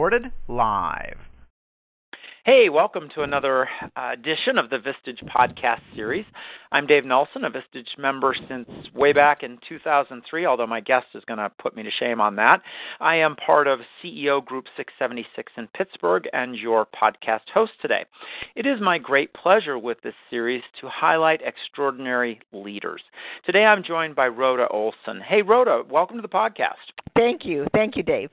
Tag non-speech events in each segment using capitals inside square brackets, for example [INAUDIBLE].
recorded live. Hey, welcome to another uh, edition of the Vistage podcast series. I'm Dave Nelson, a Vistage member since way back in 2003, although my guest is going to put me to shame on that. I am part of CEO Group 676 in Pittsburgh and your podcast host today. It is my great pleasure with this series to highlight extraordinary leaders. Today I'm joined by Rhoda Olsen. Hey, Rhoda, welcome to the podcast. Thank you. Thank you, Dave.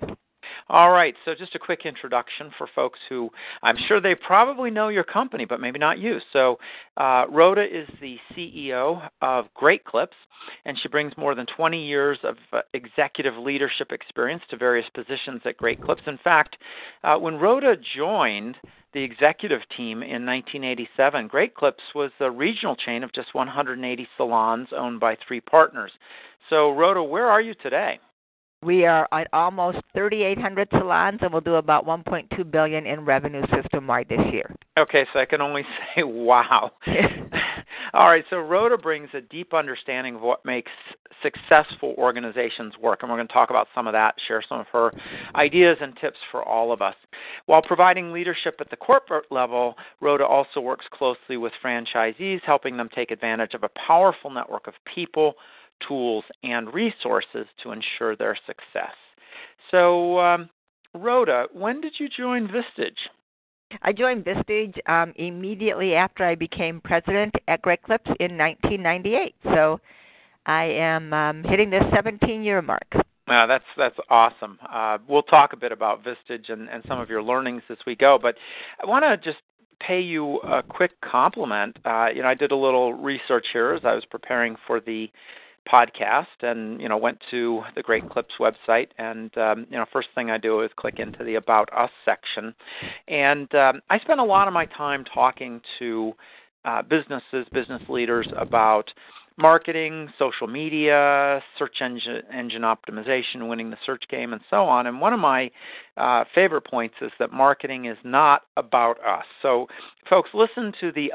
All right, so just a quick introduction for folks who I'm sure they probably know your company, but maybe not you. So, uh, Rhoda is the CEO of Great Clips, and she brings more than 20 years of uh, executive leadership experience to various positions at Great Clips. In fact, uh, when Rhoda joined the executive team in 1987, Great Clips was a regional chain of just 180 salons owned by three partners. So, Rhoda, where are you today? We are at almost 3,800 salons, and we'll do about 1.2 billion in revenue system-wide this year. Okay, so I can only [LAUGHS] say wow. [LAUGHS] All right, so Rhoda brings a deep understanding of what makes successful organizations work, and we're going to talk about some of that, share some of her ideas and tips for all of us. While providing leadership at the corporate level, Rhoda also works closely with franchisees, helping them take advantage of a powerful network of people tools, and resources to ensure their success. So, um, Rhoda, when did you join Vistage? I joined Vistage um, immediately after I became president at Great Clips in 1998. So I am um, hitting the 17 year mark. Uh, that's that's awesome. Uh, we'll talk a bit about Vistage and, and some of your learnings as we go, but I want to just pay you a quick compliment. Uh, you know, I did a little research here as I was preparing for the podcast and you know went to the great clips website and um, you know first thing i do is click into the about us section. And um, i spend a lot of my time talking to uh, businesses business leaders about marketing social media search engine engine optimization winning the search game and so on. And one of my uh, favorite points is that marketing is not about us. So folks listen to the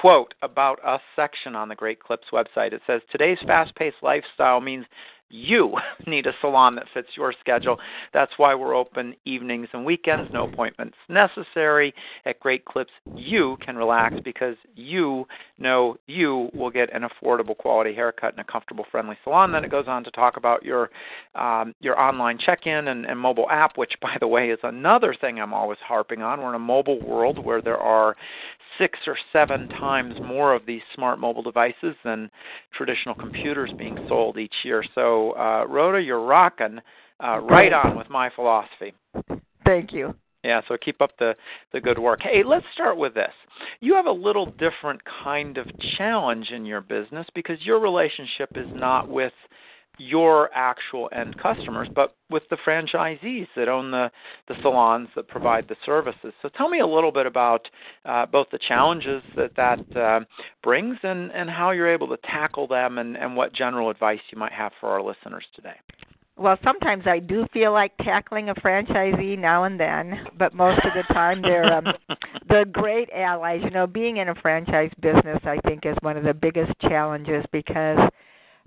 quote about us section on the Great Clips website. It says today's fast-paced lifestyle means you [LAUGHS] need a salon that fits your schedule. That's why we're open evenings and weekends, no appointments necessary. At Great Clips, you can relax because you know you will get an affordable quality haircut in a comfortable, friendly salon. Then it goes on to talk about your um, your online check-in and, and mobile app, which, by the way, is another thing I'm always harping on. We're in a mobile world where there are six or seven times more of these smart mobile devices than traditional computers being sold each year. So, uh, Rhoda, you're rocking uh, right on with my philosophy. Thank you. Yeah, so keep up the the good work. Hey, let's start with this. You have a little different kind of challenge in your business because your relationship is not with your actual end customers, but with the franchisees that own the, the salons that provide the services. So tell me a little bit about uh, both the challenges that that uh, brings and, and how you're able to tackle them and, and what general advice you might have for our listeners today. Well, sometimes I do feel like tackling a franchisee now and then, but most of the time they're um, [LAUGHS] they're great allies. You know, being in a franchise business, I think, is one of the biggest challenges because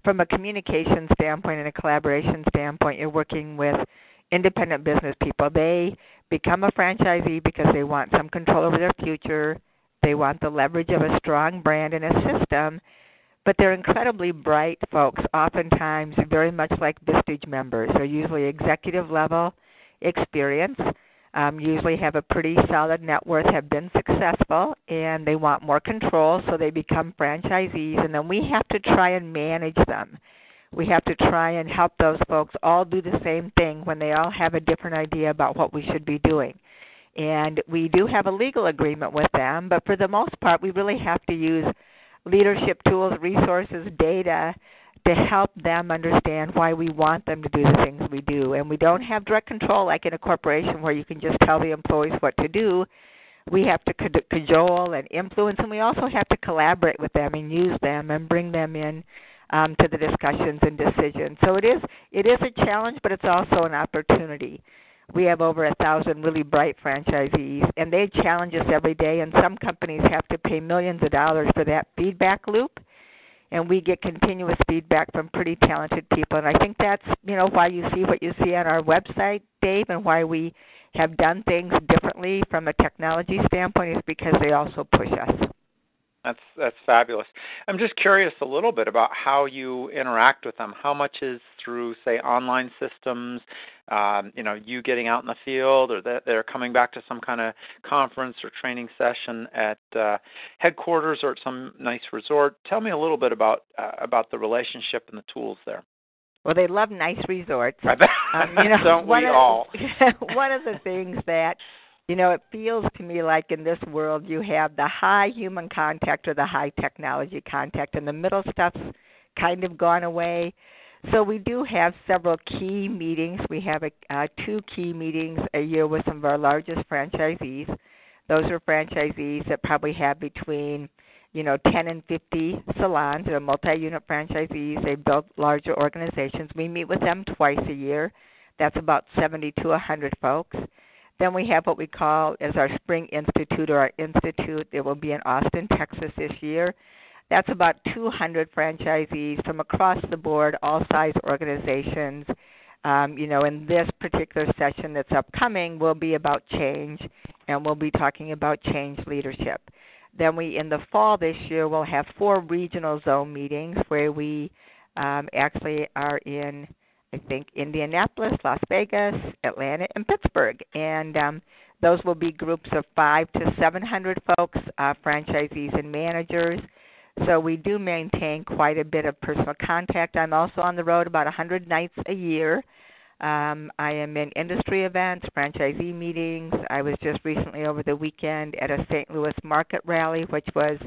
from a communication standpoint and a collaboration standpoint, you're working with independent business people. They become a franchisee because they want some control over their future. They want the leverage of a strong brand and a system, but they're incredibly bright folks, oftentimes very much like Vistage members. They're usually executive level experience um, usually have a pretty solid net worth, have been successful, and they want more control, so they become franchisees, and then we have to try and manage them. We have to try and help those folks all do the same thing when they all have a different idea about what we should be doing. And we do have a legal agreement with them, but for the most part, we really have to use leadership tools, resources, data to help them understand why we want them to do the things we do. And we don't have direct control like in a corporation where you can just tell the employees what to do. We have to cajole and influence, and we also have to collaborate with them and use them and bring them in um, to the discussions and decisions. So it is it is a challenge, but it's also an opportunity. We have over a thousand really bright franchisees, and they challenge us every day. And some companies have to pay millions of dollars for that feedback loop and we get continuous feedback from pretty talented people and i think that's you know why you see what you see on our website dave and why we have done things differently from a technology standpoint is because they also push us. That's that's fabulous. I'm just curious a little bit about how you interact with them. How much is through, say, online systems? Um, you know, you getting out in the field, or that they're coming back to some kind of conference or training session at uh, headquarters or at some nice resort. Tell me a little bit about uh, about the relationship and the tools there. Well, they love nice resorts. I bet. Um, you [LAUGHS] know, Don't we of, all? [LAUGHS] one of the things that you know, it feels to me like in this world you have the high human contact or the high technology contact, and the middle stuff's kind of gone away. So we do have several key meetings. We have a, uh, two key meetings a year with some of our largest franchisees. Those are franchisees that probably have between, you know, 10 and 50 salons. They're multi-unit franchisees. They build larger organizations. We meet with them twice a year. That's about 70 to 100 folks. Then we have what we call as our Spring Institute or our Institute. It will be in Austin, Texas this year. That's about 200 franchisees from across the board, all size organizations. Um, you know, in this particular session that's upcoming will be about change, and we'll be talking about change leadership. Then we, in the fall this year, we'll have four regional zone meetings where we um, actually are in I think Indianapolis, Las Vegas, Atlanta, and Pittsburgh. And um, those will be groups of five to 700 folks, uh, franchisees and managers. So we do maintain quite a bit of personal contact. I'm also on the road about 100 nights a year. Um, I am in industry events, franchisee meetings. I was just recently over the weekend at a St. Louis market rally, which was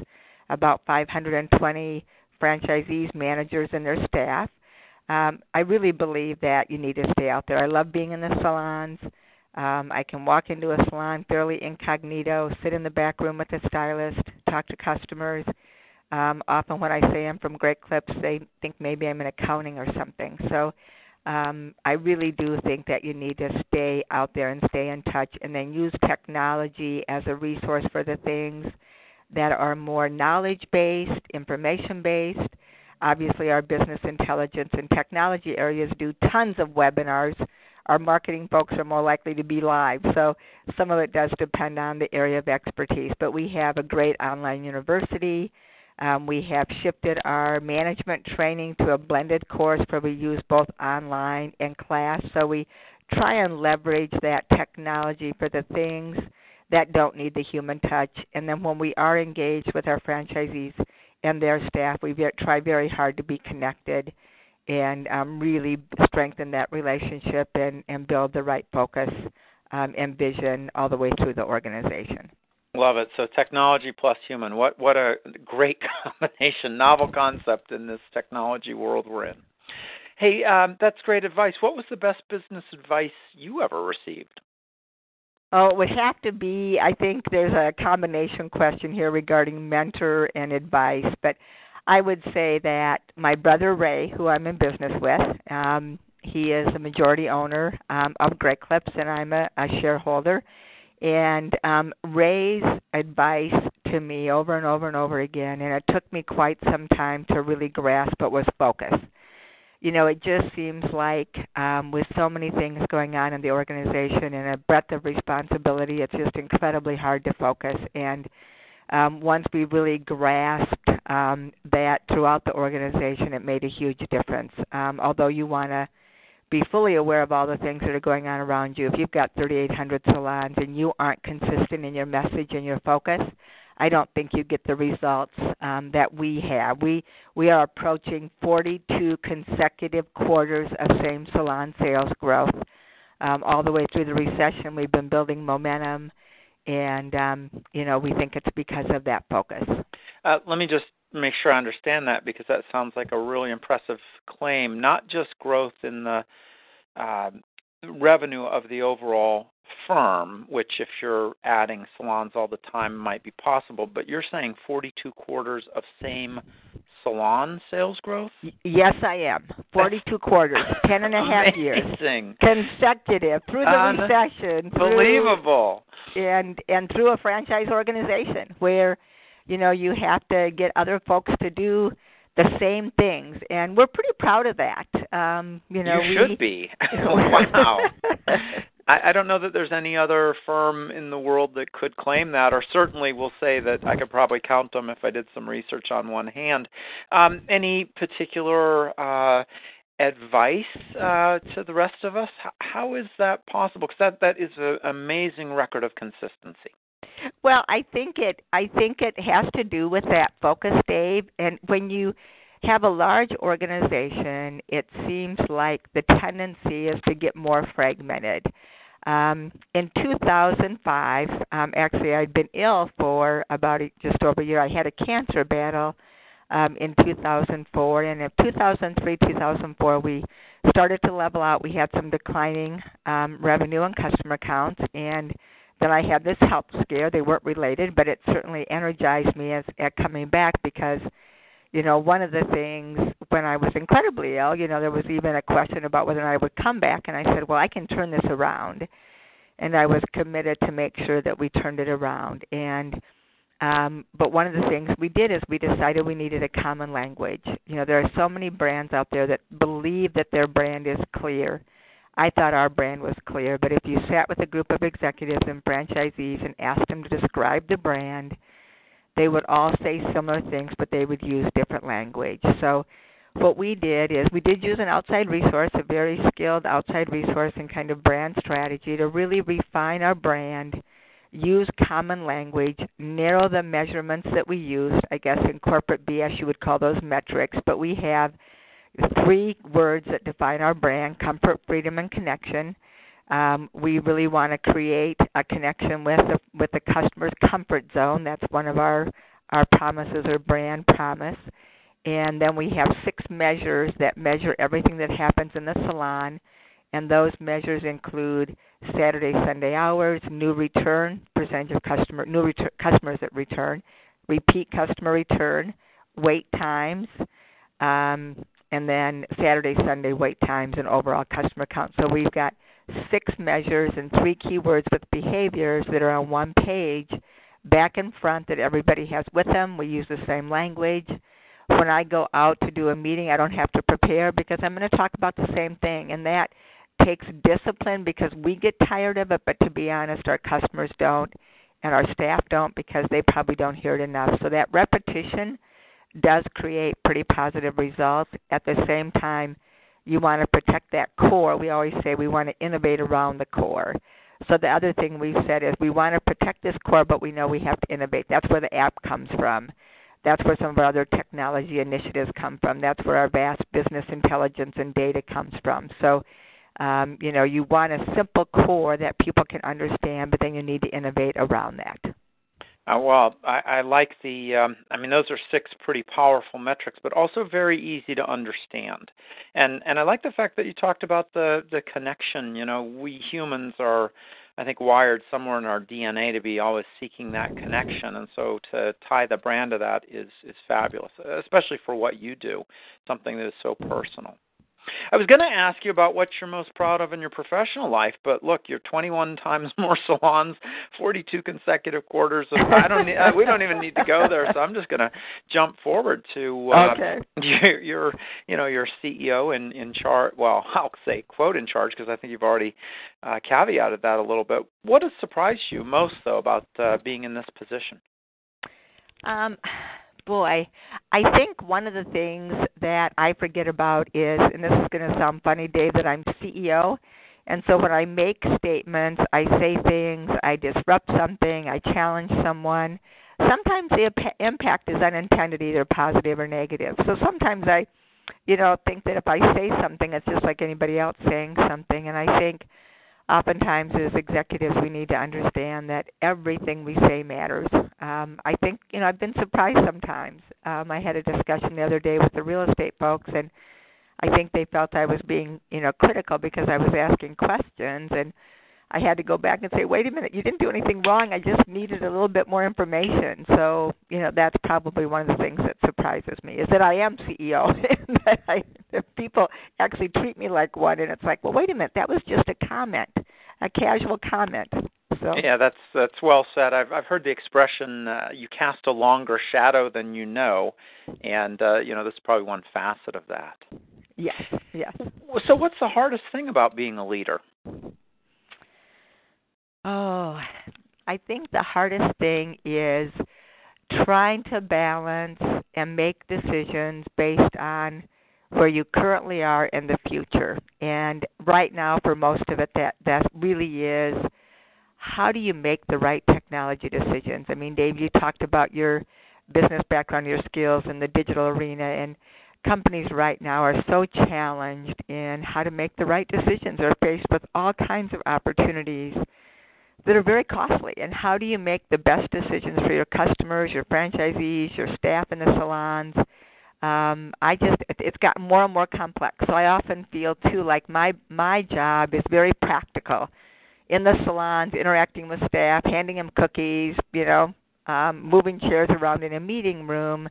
about 520 franchisees, managers, and their staff um, I really believe that you need to stay out there. I love being in the salons. Um, I can walk into a salon fairly incognito, sit in the back room with the stylist, talk to customers. Um, often when I say I'm from Great Clips, they think maybe I'm in accounting or something. So um, I really do think that you need to stay out there and stay in touch and then use technology as a resource for the things that are more knowledge based, information based, Obviously, our business intelligence and technology areas do tons of webinars. Our marketing folks are more likely to be live, so some of it does depend on the area of expertise. But we have a great online university. Um, we have shifted our management training to a blended course where we use both online and class. So we try and leverage that technology for the things that don't need the human touch. And then when we are engaged with our franchisees, and their staff. We try very hard to be connected and um, really strengthen that relationship and, and build the right focus um, and vision all the way through the organization. Love it. So technology plus human. What what a great [LAUGHS] combination, novel concept in this technology world we're in. Hey, um, that's great advice. What was the best business advice you ever received? Oh, it would have to be. I think there's a combination question here regarding mentor and advice, but I would say that my brother Ray, who I'm in business with, um, he is a majority owner um, of Great Clips, and I'm a, a shareholder. And um, Ray's advice to me over and over and over again, and it took me quite some time to really grasp, but was focus you know, it just seems like um, with so many things going on in the organization and a breadth of responsibility, it's just incredibly hard to focus. And um, once we really grasped um, that throughout the organization, it made a huge difference. Um, although you want to be fully aware of all the things that are going on around you, if you've got 3,800 salons and you aren't consistent in your message and your focus, I don't think you get the results um, that we have. We we are approaching 42 consecutive quarters of same salon sales growth. Um, all the way through the recession, we've been building momentum, and um, you know we think it's because of that focus. Uh, let me just make sure I understand that because that sounds like a really impressive claim. Not just growth in the uh, revenue of the overall firm, which if you're adding salons all the time might be possible, but you're saying 42 quarters of same salon sales growth? Yes, I am. 42 quarters, [LAUGHS] 10 and a half years. Consecutive through the recession. Unbelievable. and and through a franchise organization where you know you have to get other folks to do the same things and we're pretty proud of that um you know you should we, be [LAUGHS] [LAUGHS] wow I, I don't know that there's any other firm in the world that could claim that, or certainly will say that I could probably count them if I did some research on one hand. Um, any particular uh, advice uh, to the rest of us? How, how is that possible? Because that that is an amazing record of consistency. Well, I think it I think it has to do with that focus, Dave. And when you have a large organization, it seems like the tendency is to get more fragmented. Um, in 2005, um, actually, I'd been ill for about a, just over a year. I had a cancer battle um, in 2004, and in 2003, 2004, we started to level out. We had some declining um, revenue and customer counts, and then I had this health scare. They weren't related, but it certainly energized me as at coming back because you know, one of the things when I was incredibly ill, you know, there was even a question about whether I would come back, and I said, well, I can turn this around, and I was committed to make sure that we turned it around. And um, but one of the things we did is we decided we needed a common language. You know, there are so many brands out there that believe that their brand is clear. I thought our brand was clear, but if you sat with a group of executives and franchisees and asked them to describe the brand, they would all say similar things, but they would use different language. So what we did is we did use an outside resource, a very skilled outside resource and kind of brand strategy to really refine our brand, use common language, narrow the measurements that we used. I guess in corporate BS you would call those metrics, but we have three words that define our brand comfort, freedom, and connection. Um, we really want to create a connection with the, with the customer's comfort zone. That's one of our our promises or brand promise. And then we have six measures that measure everything that happens in the salon. And those measures include Saturday, Sunday hours, new return, percentage of customer new customers that return, repeat customer return, wait times, um, and then Saturday, Sunday wait times, and overall customer count. So we've got six measures and three keywords with behaviors that are on one page back and front that everybody has with them. We use the same language. When I go out to do a meeting, I don't have to prepare because I'm going to talk about the same thing. And that takes discipline because we get tired of it, but to be honest, our customers don't and our staff don't because they probably don't hear it enough. So that repetition does create pretty positive results. At the same time, you want to protect that core. We always say we want to innovate around the core. So the other thing we've said is we want to protect this core, but we know we have to innovate. That's where the app comes from. That's where some of our other technology initiatives come from. That's where our vast business intelligence and data comes from. So, um, you know, you want a simple core that people can understand, but then you need to innovate around that. Uh, well, I, I like the. Um, I mean, those are six pretty powerful metrics, but also very easy to understand. And and I like the fact that you talked about the the connection. You know, we humans are, I think, wired somewhere in our DNA to be always seeking that connection, and so to tie the brand to that is is fabulous, especially for what you do, something that is so personal. I was going to ask you about what you're most proud of in your professional life, but look, you're 21 [LAUGHS] times more salons, 42 consecutive quarters. Of, I don't. Need, we don't even need to go there. So I'm just going to jump forward to uh, okay. your, your, you know, your CEO in in charge. Well, [LAUGHS] I'll say quote in charge because I think you've already uh, caveated that a little bit. What has surprised you most though about uh, being in this position? Um boy, I think one of the things that I forget about is, and this is going to sound funny, Dave, that I'm CEO. And so when I make statements, I say things, I disrupt something, I challenge someone. Sometimes the impact is unintended, either positive or negative. So sometimes I, you know, think that if I say something, it's just like anybody else saying something. And I think oftentimes as executives we need to understand that everything we say matters. Um, I think you know I've been surprised sometimes. Um, I had a discussion the other day with the real estate folks, and I think they felt I was being you know critical because I was asking questions, and I had to go back and say, wait a minute, you didn't do anything wrong. I just needed a little bit more information. So, you know, that's probably one of the things that surprises me is that I am CEO [LAUGHS] and that I that people actually treat me like one and it's like, well, wait a minute, that was just a comment, a casual comment. So Yeah, that's that's well said. I've I've heard the expression uh, you cast a longer shadow than you know and uh, you know, this is probably one facet of that. Yes, yes. So what's the hardest thing about being a leader? Oh, I think the hardest thing is trying to balance and make decisions based on where you currently are in the future. And right now for most of it that that really is how do you make the right technology decisions? I mean, Dave, you talked about your business background, your skills in the digital arena and companies right now are so challenged in how to make the right decisions. They're faced with all kinds of opportunities that are very costly. And how do you make the best decisions for your customers, your franchisees, your staff in the salons? Um, I just it's gotten more and more complex. So I often feel too like my my job is very practical in the salons, interacting with staff, handing them cookies, you know, um, moving chairs around in a meeting room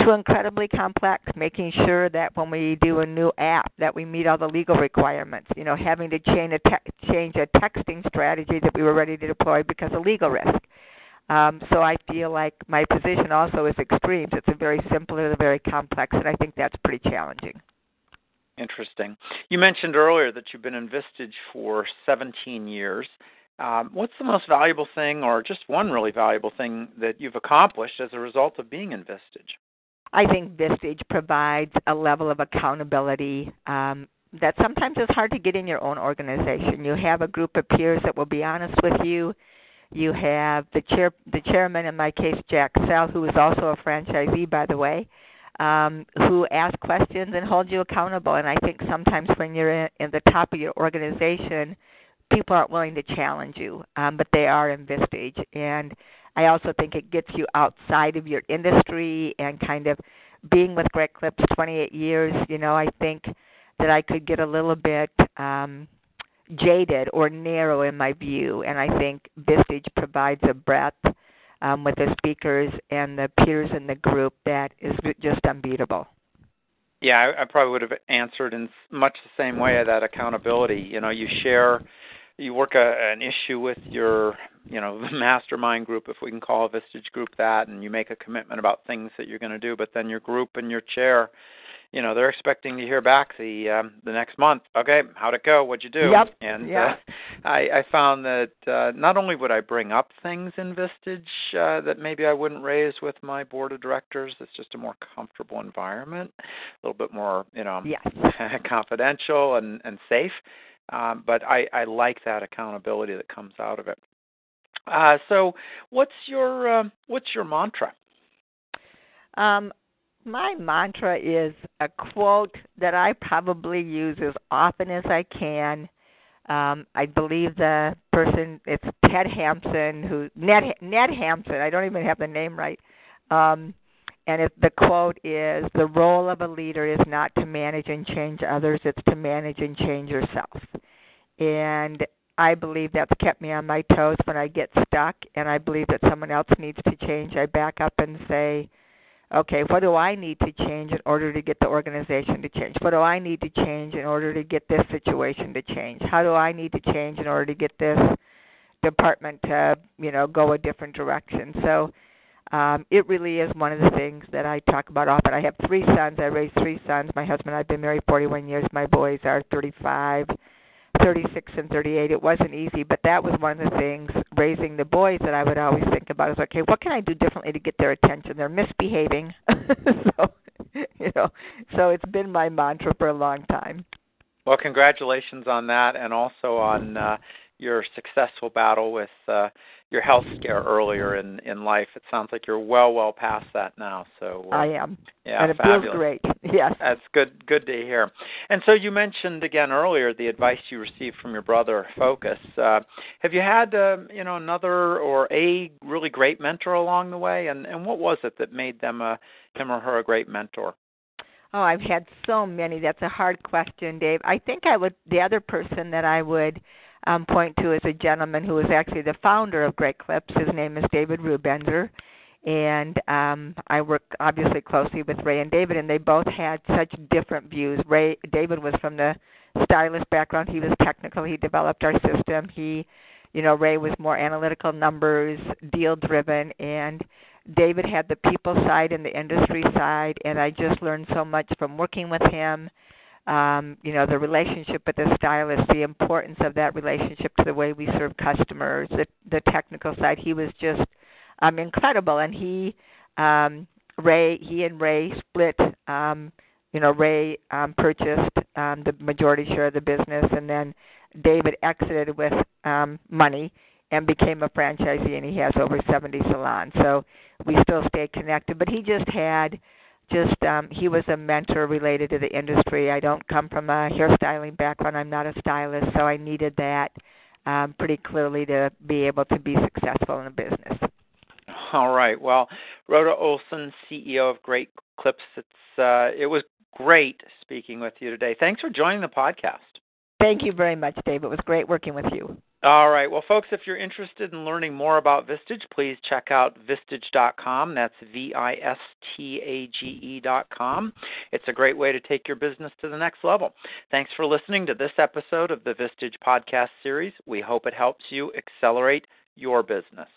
to incredibly complex, making sure that when we do a new app that we meet all the legal requirements. You know, having to change a te- change a texting strategy that we were ready to deploy because of legal risk. Um, so I feel like my position also is extremes. It's a very simple and a very complex, and I think that's pretty challenging. Interesting. You mentioned earlier that you've been in Vistage for 17 years. Um, what's the most valuable thing, or just one really valuable thing, that you've accomplished as a result of being in Vistage? I think Vistage provides a level of accountability um, that sometimes is hard to get in your own organization. You have a group of peers that will be honest with you. You have the chair, the chairman, in my case, Jack Sell, who is also a franchisee, by the way, um, who ask questions and hold you accountable. And I think sometimes when you're in, in the top of your organization, people aren't willing to challenge you, um, but they are in Vistage. And I also think it gets you outside of your industry and kind of being with Great Clips 28 years. You know, I think that I could get a little bit um, jaded or narrow in my view, and I think Vistage provides a breadth um, with the speakers and the peers in the group that is just unbeatable. Yeah, I, I probably would have answered in much the same way that accountability. You know, you share you work a, an issue with your you know [LAUGHS] mastermind group if we can call a vistage group that and you make a commitment about things that you're going to do but then your group and your chair you know they're expecting to hear back the um the next month okay how'd it go what'd you do yep. and yeah. uh, [LAUGHS] i i found that uh not only would i bring up things in vistage uh that maybe i wouldn't raise with my board of directors it's just a more comfortable environment a little bit more you know yes. [LAUGHS] confidential and and safe um, but I, I like that accountability that comes out of it. Uh, so, what's your uh, what's your mantra? Um, my mantra is a quote that I probably use as often as I can. Um, I believe the person it's Ted Hampson who Ned Ned Hampson. I don't even have the name right. Um, and it, the quote is the role of a leader is not to manage and change others it's to manage and change yourself. And i believe that's kept me on my toes when i get stuck and i believe that someone else needs to change. I back up and say okay what do i need to change in order to get the organization to change? What do i need to change in order to get this situation to change? How do i need to change in order to get this department to you know go a different direction? So um, it really is one of the things that I talk about often. I have three sons. I raised three sons. My husband and I have been married 41 years. My boys are 35, 36, and 38. It wasn't easy, but that was one of the things raising the boys that I would always think about is okay, what can I do differently to get their attention? They're misbehaving. [LAUGHS] so, [LAUGHS] you know, so it's been my mantra for a long time. Well, congratulations on that and also on uh your successful battle with uh, your health scare earlier in in life. It sounds like you're well well past that now. So uh, I am. Yeah, and it fabulous. feels great. [LAUGHS] Yes, that's good. Good to hear. And so you mentioned again earlier the advice you received from your brother Focus. Uh, have you had uh, you know another or a really great mentor along the way? And and what was it that made them a him or her a great mentor? Oh, I've had so many. That's a hard question, Dave. I think I would the other person that I would um, point to is a gentleman who is actually the founder of Great Clips. His name is David Rubenzer. And um, I work obviously closely with Ray and David, and they both had such different views. Ray David was from the stylist background; he was technical. He developed our system. He, you know, Ray was more analytical, numbers, deal driven, and David had the people side and the industry side. And I just learned so much from working with him um, you know, the relationship with the stylist, the importance of that relationship to the way we serve customers, the the technical side. He was just um incredible and he um Ray he and Ray split um you know, Ray um purchased um the majority share of the business and then David exited with um money and became a franchisee and he has over 70 salons. So we still stay connected, but he just had just um he was a mentor related to the industry. I don't come from a hairstyling background. I'm not a stylist, so I needed that um pretty clearly to be able to be successful in a business. All right. Well, Rhoda Olsen, CEO of Great Clips. It's uh it was great speaking with you today. Thanks for joining the podcast. Thank you very much, Dave. It was great working with you. All right. Well, folks, if you're interested in learning more about Vistage, please check out vistage.com. That's V I S T A G E.com. It's a great way to take your business to the next level. Thanks for listening to this episode of the Vistage podcast series. We hope it helps you accelerate your business.